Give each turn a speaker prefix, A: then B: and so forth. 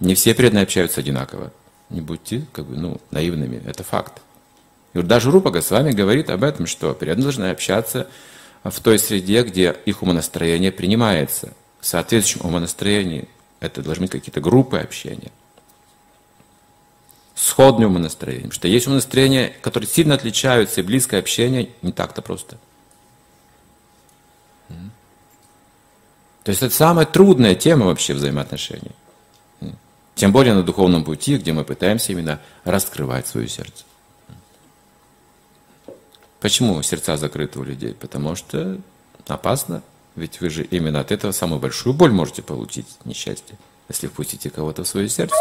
A: Не все преданные общаются одинаково. Не будьте как бы, ну, наивными, это факт. И вот даже Рупага с вами говорит об этом, что преданные должны общаться в той среде, где их умонастроение принимается. В соответствующем умонастроении это должны быть какие-то группы общения. Сходные умонастроения. Потому что есть умонастроения, которые сильно отличаются, и близкое общение не так-то просто. То есть это самая трудная тема вообще взаимоотношений. Тем более на духовном пути, где мы пытаемся именно раскрывать свое сердце. Почему сердца закрыты у людей? Потому что опасно. Ведь вы же именно от этого самую большую боль можете получить, несчастье, если впустите кого-то в свое сердце.